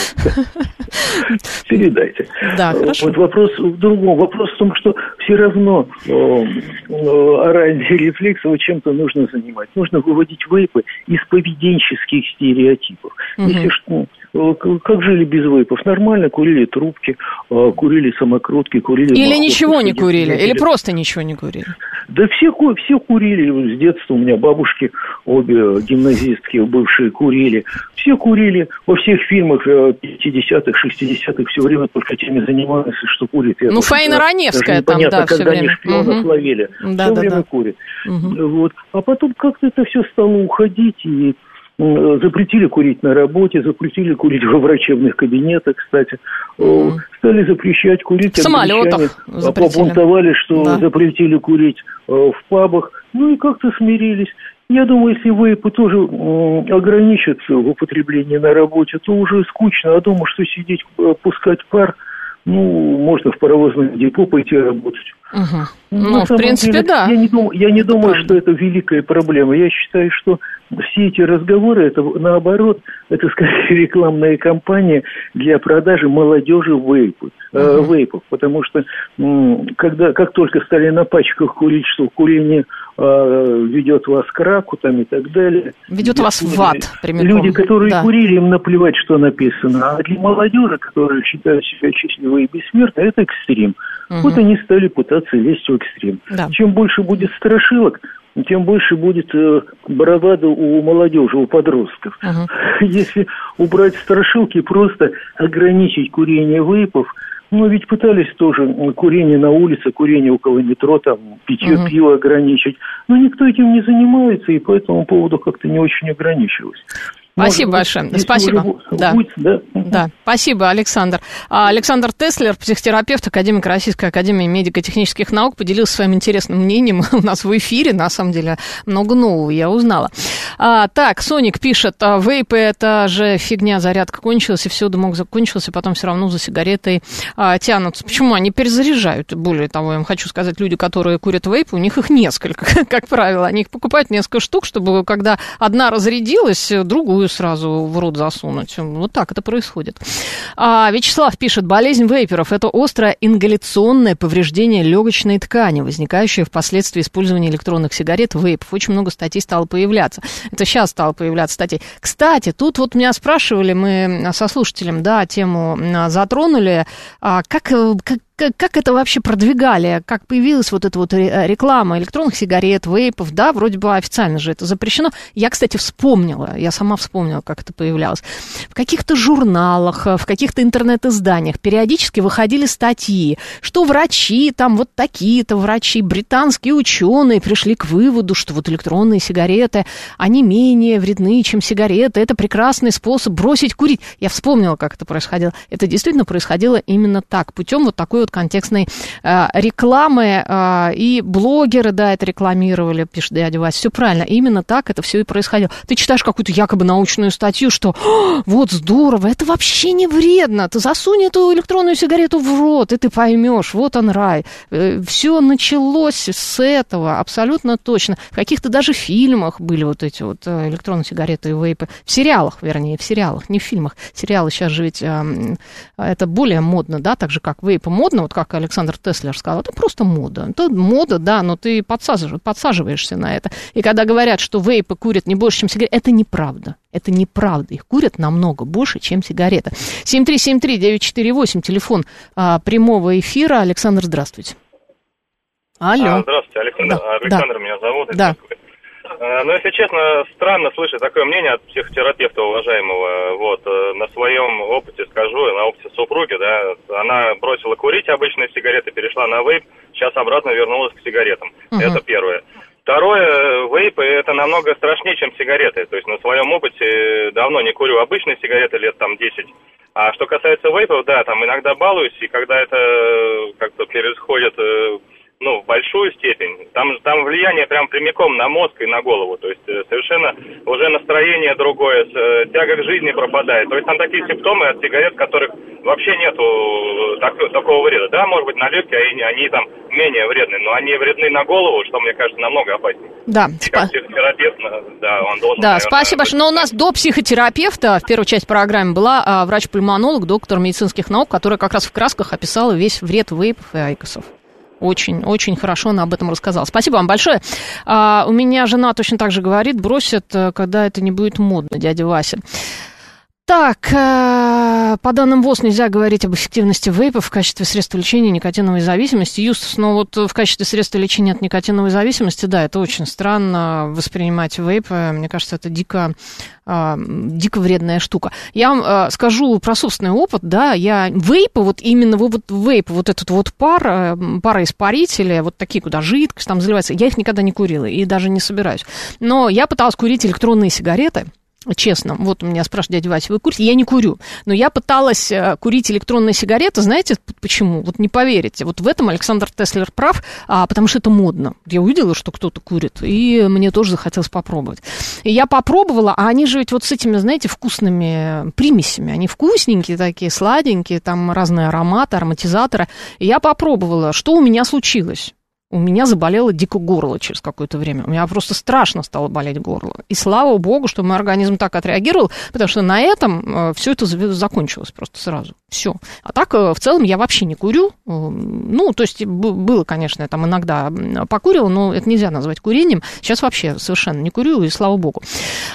Передайте. Да, хорошо. Вот вопрос в другом. Вопрос в том, что все равно э, оральные рефлексы чем-то нужно занимать. Нужно выводить вейпы из поведенческих стереотипов. Если что, как жили без вейпов? Нормально, курили трубки, э, курили самокрутки, курили... Или ничего не курили, или просто ничего не курили? Да все, все курили. С детства у меня бабушки, обе гимназистки бывшие, курили. Все курили. Во всех фильмах 50-х, э, 60-х все время только теми занимались, что курит. Ну, Фаина Раневская там, да, все время. Они шпионов угу. ловили. Да, все да, время да. курит. Угу. Вот. А потом как-то это все стало уходить, и запретили курить на работе, запретили курить *laughs* во врачебных кабинетах, кстати. Mm. Стали запрещать курить. В самолетах Побунтовали, что да. запретили курить э, в пабах. Ну и как-то смирились. Я думаю, если вейпы тоже ограничат в употреблении на работе, то уже скучно. А дома, что сидеть, э, пускать пар, ну, можно в паровозном депо пойти работать. Угу. Ну, в принципе, деле, да. Я не, дум, я не думаю, что это великая проблема. Я считаю, что все эти разговоры, это наоборот, это скорее *laughs* рекламная кампания для продажи молодежи вейпов, uh э, вейпов. Потому что когда, как только стали на пачках курить, что курение э, ведет вас к раку там, и так далее. Ведет вас в ад, прямиком. Люди, которые да. курили, им наплевать, что написано. А для молодежи, которые считают себя счастливой и бессмертной, это экстрим. Угу. Вот они стали пытаться лезть в экстрим. Да. Чем больше будет страшилок, тем больше будет э, бравада у молодежи, у подростков. Угу. *laughs* Если убрать страшилки, просто ограничить курение вейпов, ну, ведь пытались тоже курение на улице, курение около метро, там, питье угу. пива ограничить. Но никто этим не занимается, и по этому поводу как-то не очень ограничилось. Спасибо большое. Если Спасибо. Да. будете, да. Да, спасибо, Александр. А, Александр Теслер, психотерапевт, академик Российской Академии медико-технических наук, поделился своим интересным мнением *laughs* у нас в эфире. На самом деле, много нового я узнала. А, так, Соник пишет, а, вейпы это же фигня, зарядка кончилась, и все, дымок закончился, потом все равно за сигаретой а, тянутся. Почему? Они перезаряжают. Более того, я вам хочу сказать, люди, которые курят вейпы, у них их несколько, *laughs* как правило. Они их покупают несколько штук, чтобы когда одна разрядилась, другую сразу в рот засунуть. Вот так это происходит. А, Вячеслав пишет, болезнь вейперов – это острое ингаляционное повреждение легочной ткани, возникающее впоследствии использования электронных сигарет, вейпов. Очень много статей стало появляться. Это сейчас стало появляться статей. Кстати, тут вот меня спрашивали, мы со слушателем, да, тему а, затронули, а, как, э, как как, это вообще продвигали, как появилась вот эта вот ре- реклама электронных сигарет, вейпов, да, вроде бы официально же это запрещено. Я, кстати, вспомнила, я сама вспомнила, как это появлялось. В каких-то журналах, в каких-то интернет-изданиях периодически выходили статьи, что врачи, там вот такие-то врачи, британские ученые пришли к выводу, что вот электронные сигареты, они менее вредны, чем сигареты, это прекрасный способ бросить курить. Я вспомнила, как это происходило. Это действительно происходило именно так, путем вот такой вот контекстной э, рекламы, э, и блогеры, да, это рекламировали, пишет дядя Вася, все правильно, именно так это все и происходило. Ты читаешь какую-то якобы научную статью, что «О, вот здорово, это вообще не вредно, ты засунь эту электронную сигарету в рот, и ты поймешь, вот он рай. Все началось с этого, абсолютно точно. В каких-то даже фильмах были вот эти вот э, электронные сигареты и вейпы. В сериалах, вернее, в сериалах, не в фильмах. Сериалы сейчас же ведь э, это более модно, да, так же, как вейпы модно, вот как Александр Теслер сказал, это просто мода. Это мода, да, но ты подсаживаешь, подсаживаешься на это. И когда говорят, что вейпы курят не больше, чем сигареты, это неправда. Это неправда. Их курят намного больше, чем сигарета. 7373948, телефон а, прямого эфира. Александр, здравствуйте. Алло. А, здравствуйте, Александр. Да, Александр меня зовут. Да. Москвы. А, Ну, если честно, странно слышать такое мнение от психотерапевта уважаемого. Вот, э, на своем опыте скажу, на опыте супруги, да, она бросила курить обычные сигареты, перешла на вейп, сейчас обратно вернулась к сигаретам. Мгм. Это первое. Второе, э, вейпы это намного страшнее, чем сигареты. То есть на своем опыте давно не курю обычные сигареты, лет там 10. А что касается вейпов, да, там иногда балуюсь, и когда это э, как-то переходит э, ну, в большую степень, там, там влияние прям прямиком на мозг и на голову. То есть э, совершенно уже настроение другое, э, тяга к жизни пропадает. То есть там такие симптомы от сигарет, которых вообще нету э, так- такого вреда. Да, может быть, на легкие они, они там менее вредны, но они вредны на голову, что, мне кажется, намного опаснее. Да, И как психотерапевт, да, он должен... Да, наверное, спасибо большое. Но у нас до психотерапевта в первой части программы была а, врач-пульмонолог, доктор медицинских наук, которая как раз в красках описала весь вред вейпов и айкосов. Очень, очень хорошо она об этом рассказала. Спасибо вам большое. А, у меня жена точно так же говорит, бросят, э, когда это не будет модно, дядя Вася. Так, э, по данным ВОЗ нельзя говорить об эффективности вейпов в качестве средства лечения никотиновой зависимости. Юстас, но вот в качестве средства лечения от никотиновой зависимости, да, это очень странно воспринимать вейпы. Мне кажется, это дико, э, дико вредная штука. Я вам э, скажу про собственный опыт, да, я вейпы, вот именно вот вейп, вот этот вот пар, э, пароиспарители, вот такие, куда жидкость там заливается, я их никогда не курила и даже не собираюсь. Но я пыталась курить электронные сигареты, Честно, вот у меня спрашивает дядя Вася, вы курите? Я не курю, но я пыталась э, курить электронные сигареты, знаете почему? Вот не поверите, вот в этом Александр Теслер прав, а, потому что это модно. Я увидела, что кто-то курит, и мне тоже захотелось попробовать. И я попробовала, а они же ведь вот с этими, знаете, вкусными примесями, они вкусненькие такие, сладенькие, там разные ароматы, ароматизаторы. И я попробовала, что у меня случилось? У меня заболело дико горло через какое-то время. У меня просто страшно стало болеть горло. И слава богу, что мой организм так отреагировал, потому что на этом все это закончилось просто сразу. Все. А так, э, в целом, я вообще не курю. Э, Ну, то есть, было, конечно, я там иногда покурила, но это нельзя назвать курением. Сейчас вообще совершенно не курю, и слава богу.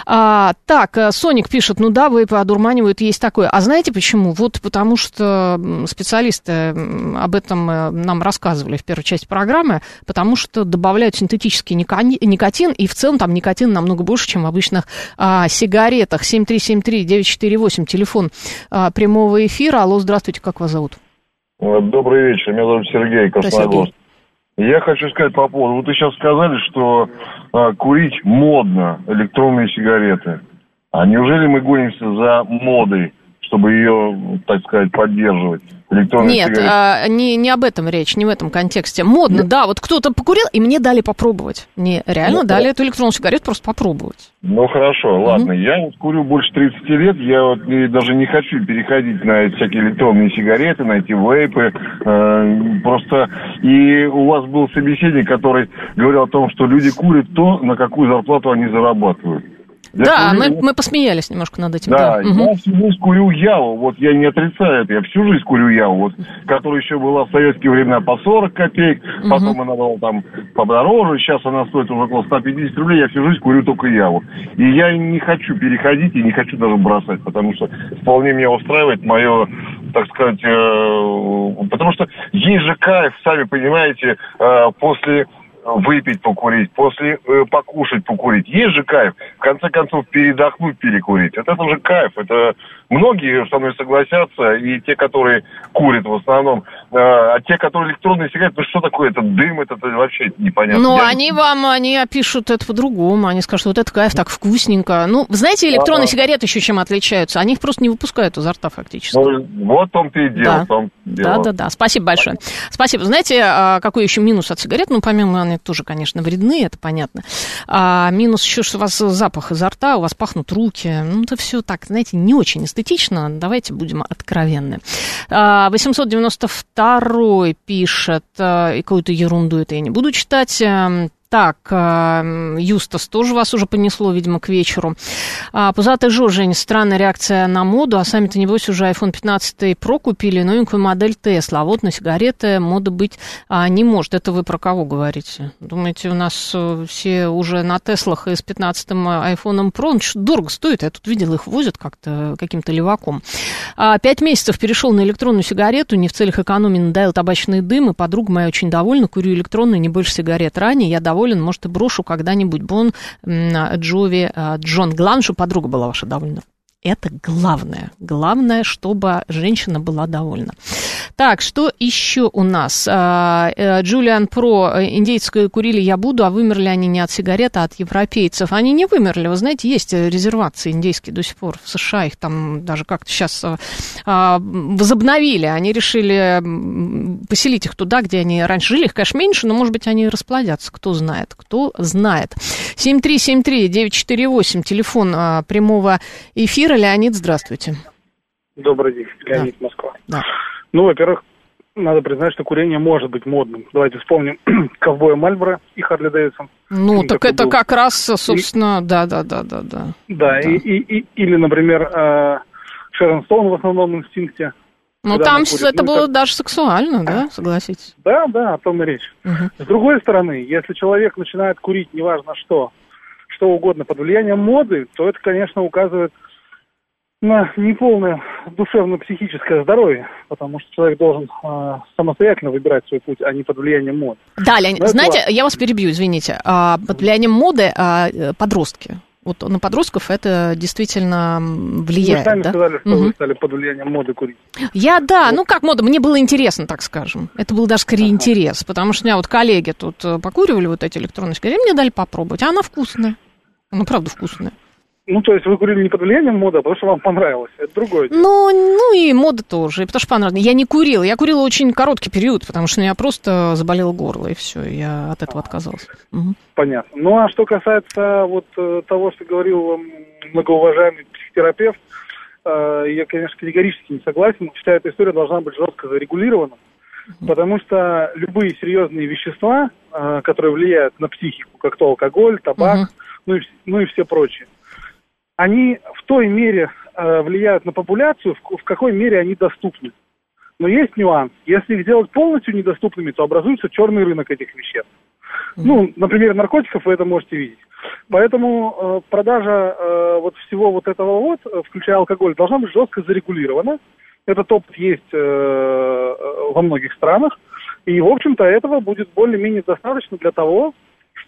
А, так, э, Соник пишет, ну да, вейпы одурманивают, есть такое. А знаете почему? Вот потому что специалисты об этом э, нам рассказывали в первой части программы, потому что добавляют синтетический никотин, и в целом там никотин намного больше, чем в обычных а, сигаретах. 7373948, телефон а, прямого эфира. Алло, здравствуйте, как вас зовут? Добрый вечер, меня зовут Сергей Красногорск. Я хочу сказать по поводу, вот вы сейчас сказали, что а, курить модно электронные сигареты. А неужели мы гонимся за модой, чтобы ее, так сказать, поддерживать? электронные Нет, сигареты? а, не, не об этом речь, не в этом контексте. Модно, да, вот кто-то покурил, и мне дали попробовать. Мне реально Ну, дали эту электронную сигарету просто попробовать. Ну хорошо, ладно. Я не курю больше 30 лет, я вот даже не хочу переходить на всякие электронные сигареты, на эти вейпы. Э, просто и у вас был собеседник, который говорил о том, что люди курят то, на какую зарплату они зарабатывают. Да, курю- мы, мы посмеялись немножко над этим. Да, Да, я всю жизнь курю Яву, вот я не отрицаю это, я всю жизнь курю Яву, вот, которая еще была в советские времена по 40 копеек, потом она была там подороже, сейчас она стоит уже около 150 рублей, я всю жизнь курю только Яву. И я не хочу переходить и не хочу даже бросать, потому что вполне меня устраивает мое, так сказать, э, потому что есть же кайф, сами понимаете, э, после выпить, покурить, после э, покушать, покурить. Есть же кайф. В конце концов, передохнуть, перекурить. Это же кайф. Это многие со мной согласятся, и те, которые курят в основном. Э, а те, которые электронные сигареты, ну что такое? Это дым, это, это вообще непонятно. Но Я- Ну, они вам, они опишут это по-другому. Они скажут, вот это кайф, так вкусненько. Ну, знаете, электронные Ага. сигареты еще чем отличаются? Они их просто не выпускают изо рта фактически. Ну, вот в том-то и дело. Да. в том-то и Да, дело. да, да. Спасибо большое. Спасибо. Знаете, а, какой еще минус от сигарет? Ну, помимо они тоже, конечно, вредны, это понятно. А, минус еще, что у вас запах изо рта, у вас пахнут руки. Ну, это все так, знаете, не очень эстетично. Давайте будем откровенны. А, 892 пишет, а, и какую-то ерунду это я не буду читать. Так, а, Юстас тоже вас уже понесло, видимо, к вечеру. А, Пузатый Жо, Жень, странная реакция на моду, а сами-то, небось, уже iPhone 15 Pro купили, новенькую модель Tesla, а вот на сигареты мода быть а, не может. Это вы про кого говорите? Думаете, у нас э, все уже на Теслах и с 15 iPhone Pro? Ну, что дорого стоит, я тут видел, их возят как-то каким-то леваком. А, Пять месяцев перешел на электронную сигарету, не в целях экономии надоел табачный дым, и подруга моя очень довольна, курю электронную, не больше сигарет. Ранее я доволен, может, и брошу когда-нибудь. Бон Джови а, Джон. Главное, чтобы подруга была ваша довольна. Это главное. Главное, чтобы женщина была довольна. Так, что еще у нас? А, э, Джулиан Про. э, Индейцы курили я буду, а вымерли они не от сигарет, а от европейцев. Они не вымерли. Вы знаете, есть э, резервации индейские до сих пор в США. Их там даже как-то сейчас а, возобновили. Они решили поселить их туда, где они раньше жили. Их, конечно, меньше, но, может быть, они расплодятся. Кто знает, кто знает. 7373-948, телефон а, прямого эфира. Леонид, здравствуйте. Добрый день, Леонид Москва. Да. Ну, во-первых, надо признать, что курение может быть модным. Давайте вспомним *clears throat* ковбоя Мальборо и Харли Дэвидсон. Ну, так это был. как раз, собственно, да, да, да, да, да. Да, И, и- и- или, например, э, Шерон Стоун в основном инстинкте. Ну, там это Ну, было как- даже сексуально, да, согласитесь? Да, да, о том и речь. Мгм. С другой стороны, если человек начинает курить, неважно что, что угодно под влиянием моды, то это, конечно, указывает на неполное душевно-психическое здоровье, потому что человек должен э, самостоятельно выбирать свой путь, а не под влиянием моды. Да, Леонид, Ну, это знаете, ладно. я вас перебью, извините. А, под влиянием моды а, подростки. Вот на подростков это действительно м, Вы влияет, сами да? сказали, что Мгм. вы стали под влиянием моды курить. Я, да, ну как мода, мне было интересно, так скажем. Это был даже скорее интерес, потому что у меня вот коллеги тут э, покуривали вот эти электронные сигареты, мне дали попробовать, а она вкусная. Она правда вкусная. Ну, то есть вы курили не под влиянием моды, а потому что вам понравилось. Это другое дело. Ну, ну и мода тоже, и потому что понравилось. Я не курила, я курила очень короткий период, потому что у меня просто заболело горло, и все, я от этого отказалась. Мгм. Понятно. Ну, а что касается вот э, того, что говорил многоуважаемый психотерапевт, э, я, конечно, категорически не согласен. Вся эта история должна быть жестко зарегулирована, потому что любые серьезные вещества, э, которые влияют на психику, как то алкоголь, табак, Мгм. ну, и, ну и все прочие, они в той мере э, влияют на популяцию, в, в какой мере они доступны. Но есть нюанс. Если их делать полностью недоступными, то образуется черный рынок этих веществ. Ну, на примере наркотиков вы это можете видеть. Поэтому э, продажа э, вот всего вот этого вот, э, включая алкоголь, должна быть жестко зарегулирована. Этот опыт есть э, э, во многих странах. И, в общем-то, этого будет более-менее достаточно для того,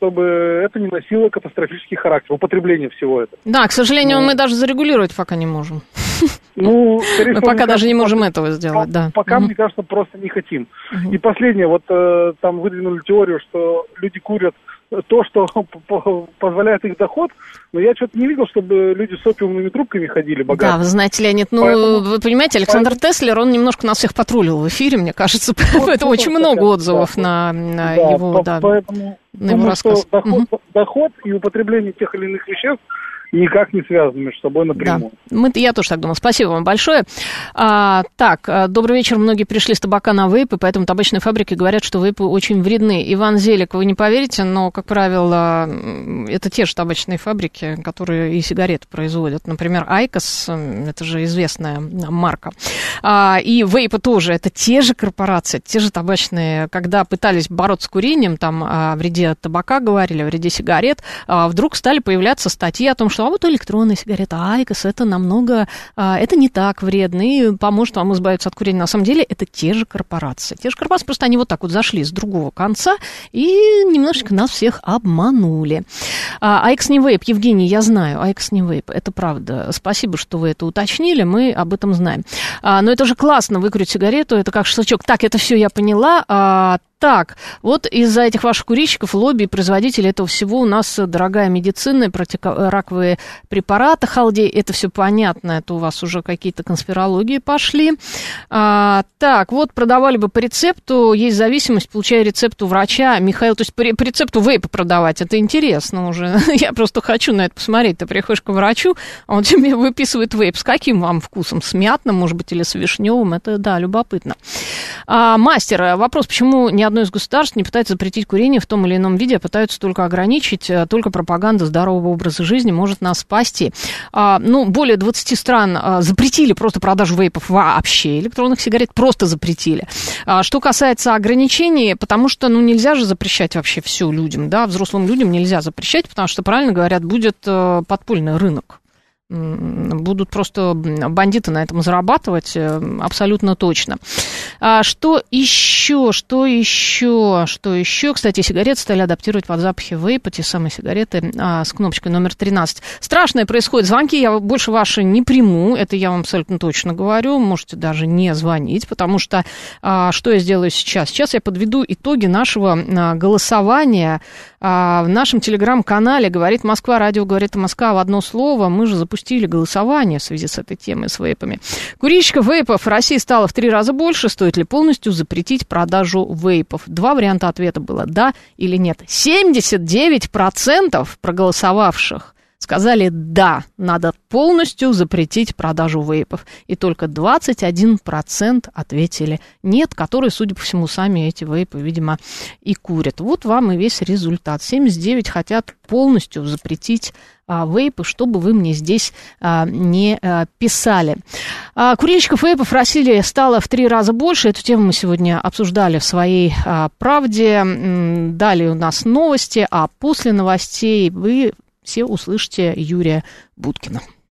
чтобы это не носило катастрофический характер, употребление всего этого. Да, к сожалению, Ну. мы даже зарегулировать пока не можем. Ну, *laughs* скорее Мы всего, пока даже не можем этого сделать, да. Пока, мне кажется, просто не хотим. И последнее, вот э, там выдвинули теорию, что люди курят то, что *laughs* позволяет их доход, но я что-то не видел, чтобы люди с опиумными трубками ходили богатые. Да, вы знаете, Леонид, ну, поэтому, вы понимаете, Александр поэтому... Теслер, он немножко нас всех патрулил в эфире, мне кажется, *laughs* вот, это очень много отзывов да, на, на да, его, по, да, поэтому на его рассказ. Доход, угу. доход и употребление тех или иных веществ никак не связаны между собой напрямую. Да. Мы, я тоже так думаю. Спасибо вам большое. А, так, а, добрый вечер. Многие пришли с табака на вейпы, поэтому табачные фабрики говорят, что вейпы очень вредны. Иван Зелик, вы не поверите, но, как правило, это те же табачные фабрики, которые и сигареты производят. Например, IQOS, это же известная марка. А, и вейпы тоже, это те же корпорации, те же табачные. Когда пытались бороться с курением, там о вреде табака говорили, о вреде сигарет, а, вдруг стали появляться статьи о том, что что а вот электронная сигарета IQOS, это намного, а, это не так вредно и поможет вам избавиться от курения. На самом деле это те же корпорации. Те же корпорации, просто они вот так вот зашли с другого конца и немножечко нас всех обманули. IQOS не вейп, Евгений, я знаю, IQOS не вейп, это правда. Спасибо, что вы это уточнили, мы об этом знаем. А, но это же классно, выкурить сигарету, это как шашлычок. Так, это все я поняла так, вот из-за этих ваших курильщиков, лобби, производителей этого всего у нас дорогая медицина, противораковые препараты, халдей, это все понятно, это у вас уже какие-то конспирологии пошли. А, так, вот продавали бы по рецепту, есть зависимость, получая рецепт у врача. Михаил, то есть по, по рецепту вейпы продавать, это интересно уже. *laughs* Я просто хочу на это посмотреть. Ты приходишь к врачу, а он *laughs* тебе выписывает вейп. С каким вам вкусом? С мятным, может быть, или с вишневым? Это, да, любопытно. А, мастер, вопрос, почему не одно из государств не пытается запретить курение в том или ином виде, а пытаются только ограничить. Э, только пропаганда здорового образа жизни может нас спасти. А, ну, более 20 стран а, запретили просто продажу вейпов вообще, электронных сигарет просто запретили. А, что касается ограничений, потому что, ну, нельзя же запрещать вообще все людям, да, взрослым людям нельзя запрещать, потому что, правильно говорят, будет э, подпольный рынок будут просто бандиты на этом зарабатывать, э, абсолютно точно. А что еще, что еще, что еще? Кстати, сигареты стали адаптировать под запахи вейпа, те самые сигареты а, с кнопочкой номер 13. Страшное происходит. Звонки я больше ваши не приму, это я вам абсолютно точно говорю. Можете даже не звонить, потому что а, что я сделаю сейчас? Сейчас я подведу итоги нашего а, голосования а, в нашем телеграм-канале «Говорит Москва», радио «Говорит Москва» в одно слово. Мы же запустили голосование в связи с этой темой, с вейпами. Курильщиков вейпов в России стало в три раза больше. Стоит ли полностью запретить продажу вейпов? Два варианта ответа было «да» или «нет». 79% проголосовавших сказали «да, надо полностью запретить продажу вейпов». И только 21% ответили «нет», которые, судя по всему, сами эти вейпы, видимо, и курят. Вот вам и весь результат. 79 хотят полностью запретить а, вейпы, чтобы вы мне здесь а, не а, писали. А, курильщиков вейпов в России стало в три раза больше. Эту тему мы сегодня обсуждали в своей а, правде. Далее у нас новости, а после новостей вы все услышите Юрия Будкина.